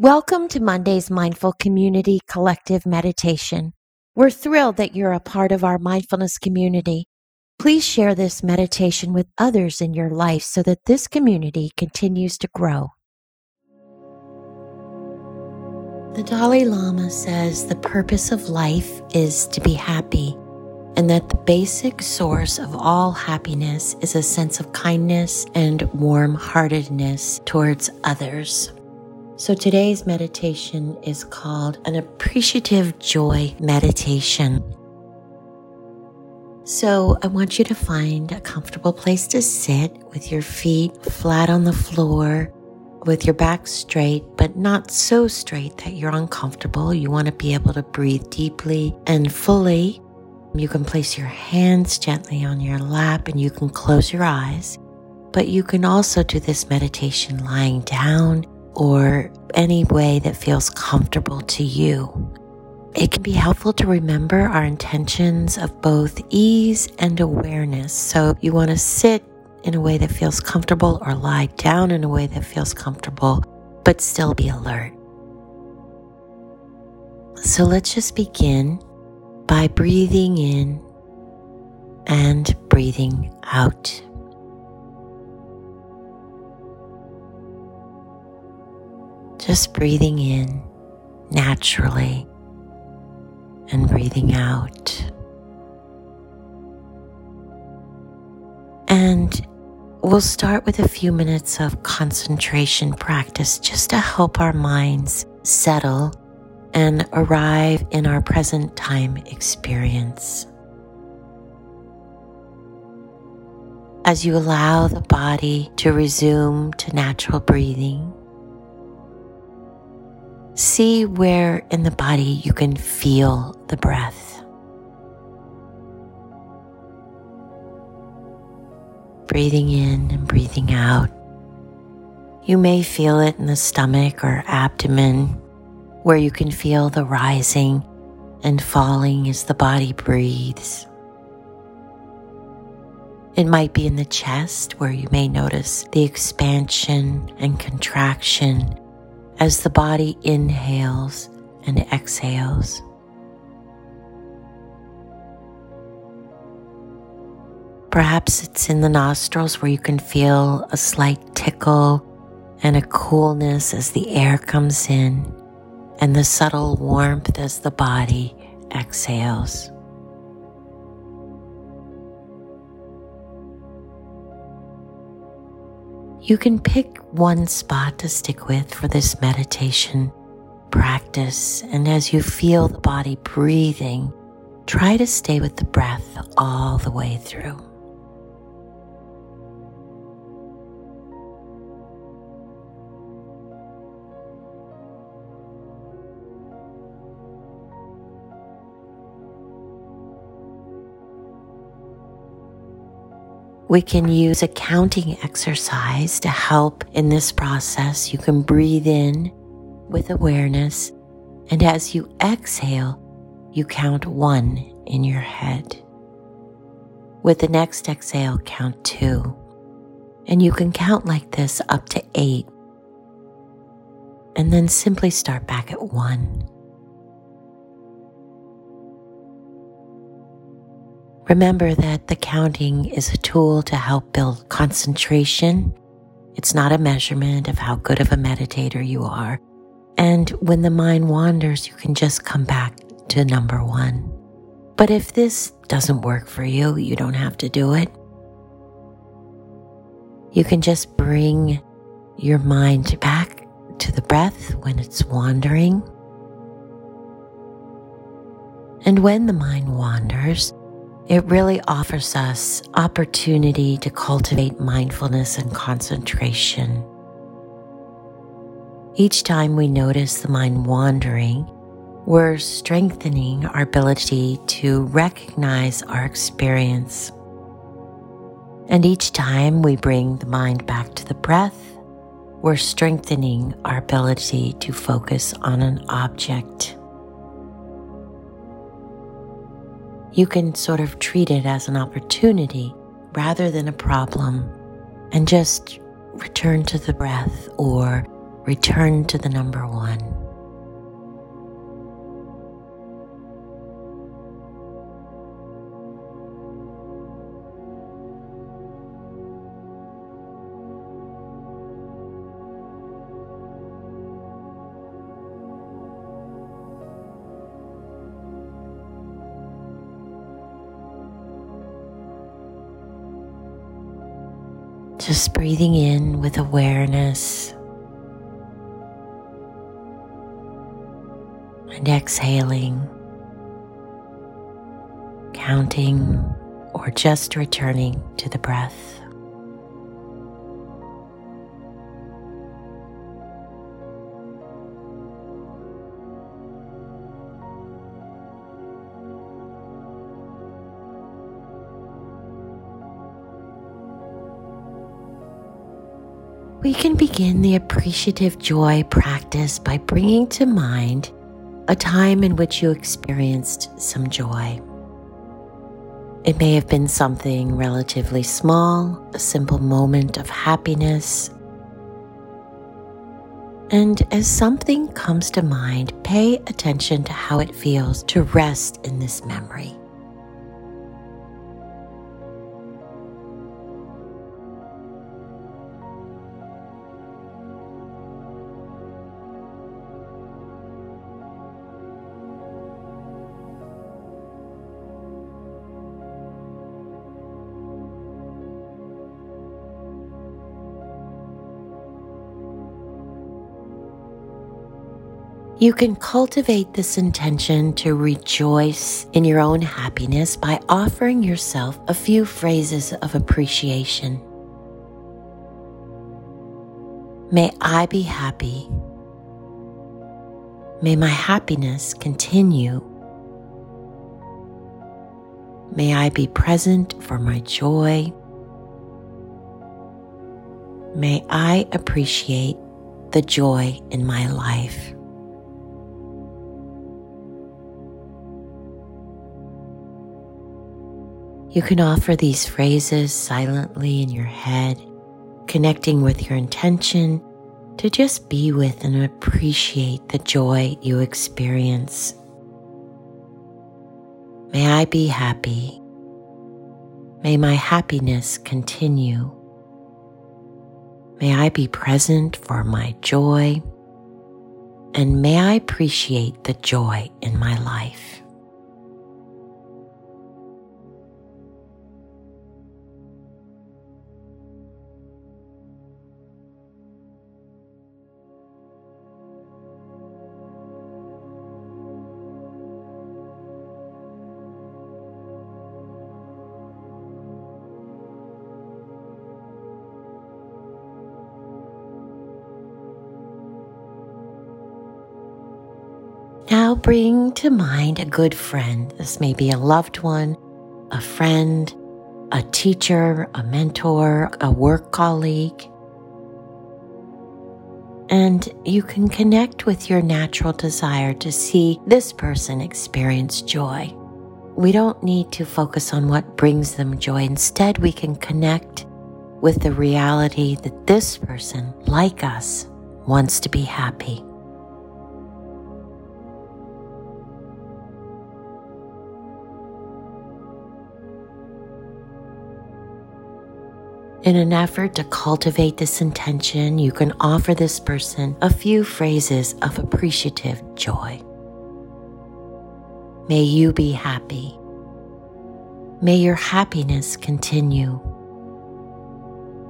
Welcome to Monday's Mindful Community Collective Meditation. We're thrilled that you're a part of our mindfulness community. Please share this meditation with others in your life so that this community continues to grow. The Dalai Lama says the purpose of life is to be happy, and that the basic source of all happiness is a sense of kindness and warm heartedness towards others. So today's meditation is called an appreciative joy meditation. So I want you to find a comfortable place to sit with your feet flat on the floor, with your back straight, but not so straight that you're uncomfortable. You want to be able to breathe deeply and fully. You can place your hands gently on your lap and you can close your eyes. But you can also do this meditation lying down or any way that feels comfortable to you. It can be helpful to remember our intentions of both ease and awareness. So you want to sit in a way that feels comfortable or lie down in a way that feels comfortable, but still be alert. So let's just begin by breathing in and breathing out. Just breathing in naturally and breathing out. And we'll start with a few minutes of concentration practice just to help our minds settle and arrive in our present time experience. As you allow the body to resume to natural breathing, See where in the body you can feel the breath. Breathing in and breathing out. You may feel it in the stomach or abdomen where you can feel the rising and falling as the body breathes. It might be in the chest where you may notice the expansion and contraction as the body inhales and exhales. Perhaps it's in the nostrils where you can feel a slight tickle and a coolness as the air comes in, and the subtle warmth as the body exhales. You can pick one spot to stick with for this meditation practice, and as you feel the body breathing, try to stay with the breath all the way through. We can use a counting exercise to help in this process. You can breathe in with awareness, and as you exhale, you count one in your head. With the next exhale, count two. And you can count like this up to eight. And then simply start back at one. Remember that the counting is a tool to help build concentration. It's not a measurement of how good of a meditator you are. And when the mind wanders, you can just come back to number one. But if this doesn't work for you, you don't have to do it. You can just bring your mind back to the breath when it's wandering. And when the mind wanders, it really offers us opportunity to cultivate mindfulness and concentration. Each time we notice the mind wandering, we're strengthening our ability to recognize our experience. And each time we bring the mind back to the breath, we're strengthening our ability to focus on an object. You can sort of treat it as an opportunity rather than a problem and just return to the breath or return to the number one. Just breathing in with awareness and exhaling, counting or just returning to the breath. We can begin the appreciative joy practice by bringing to mind a time in which you experienced some joy. It may have been something relatively small, a simple moment of happiness. And as something comes to mind, pay attention to how it feels to rest in this memory. You can cultivate this intention to rejoice in your own happiness by offering yourself a few phrases of appreciation. May I be happy. May my happiness continue. May I be present for my joy. May I appreciate the joy in my life. You can offer these phrases silently in your head, connecting with your intention to just be with and appreciate the joy you experience. May I be happy. May my happiness continue. May I be present for my joy. And may I appreciate the joy in my life. Now bring to mind a good friend. This may be a loved one, a friend, a teacher, a mentor, a work colleague. And you can connect with your natural desire to see this person experience joy. We don't need to focus on what brings them joy. Instead, we can connect with the reality that this person, like us, wants to be happy. In an effort to cultivate this intention, you can offer this person a few phrases of appreciative joy. May you be happy. May your happiness continue.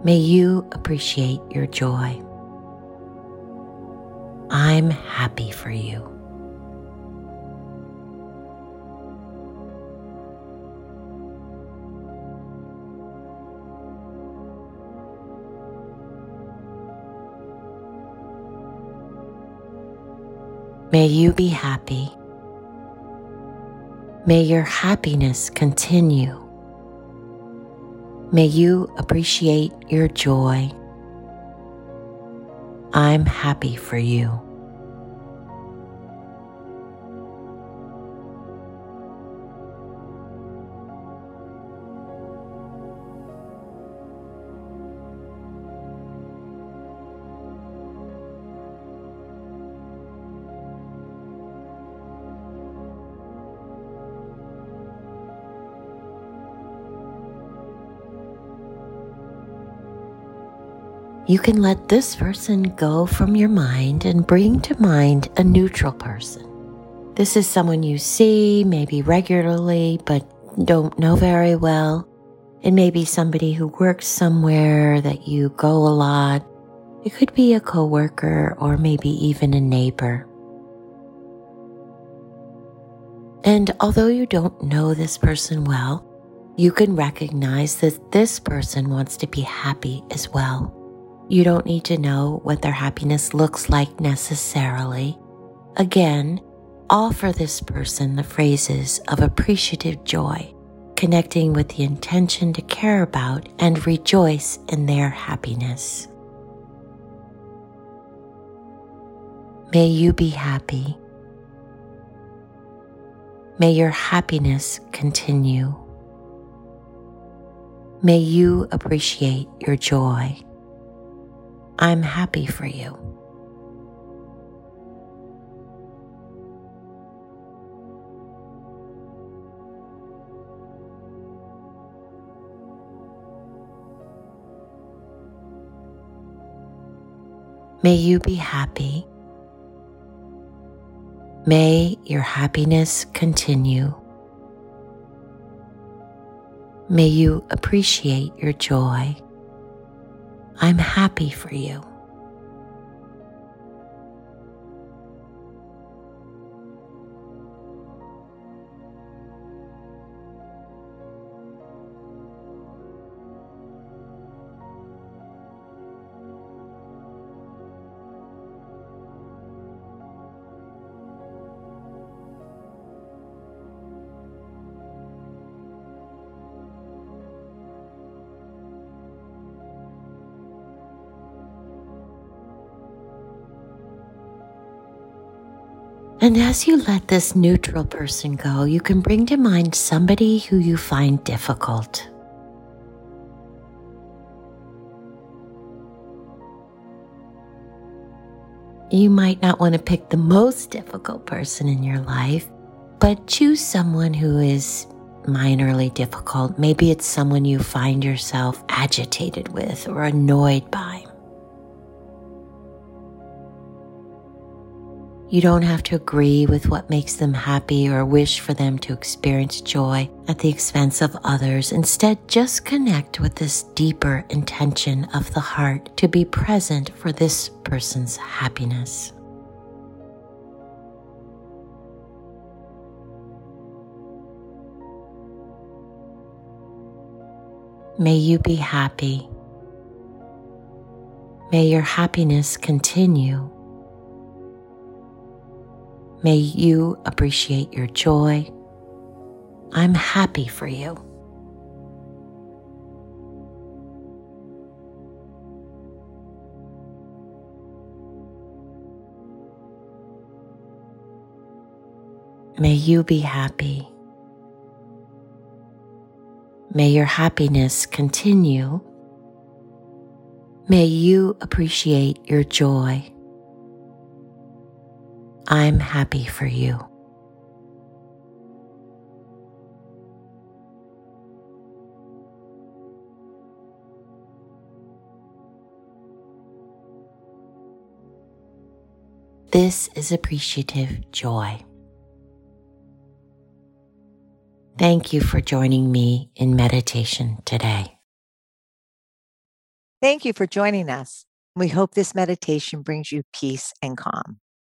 May you appreciate your joy. I'm happy for you. May you be happy. May your happiness continue. May you appreciate your joy. I'm happy for you. You can let this person go from your mind and bring to mind a neutral person. This is someone you see maybe regularly but don't know very well. It may be somebody who works somewhere that you go a lot. It could be a coworker or maybe even a neighbor. And although you don't know this person well, you can recognize that this person wants to be happy as well. You don't need to know what their happiness looks like necessarily. Again, offer this person the phrases of appreciative joy, connecting with the intention to care about and rejoice in their happiness. May you be happy. May your happiness continue. May you appreciate your joy. I'm happy for you. May you be happy. May your happiness continue. May you appreciate your joy. I'm happy for you. And as you let this neutral person go, you can bring to mind somebody who you find difficult. You might not want to pick the most difficult person in your life, but choose someone who is minorly difficult. Maybe it's someone you find yourself agitated with or annoyed by. You don't have to agree with what makes them happy or wish for them to experience joy at the expense of others. Instead, just connect with this deeper intention of the heart to be present for this person's happiness. May you be happy. May your happiness continue. May you appreciate your joy. I'm happy for you. May you be happy. May your happiness continue. May you appreciate your joy. I'm happy for you. This is appreciative joy. Thank you for joining me in meditation today. Thank you for joining us. We hope this meditation brings you peace and calm.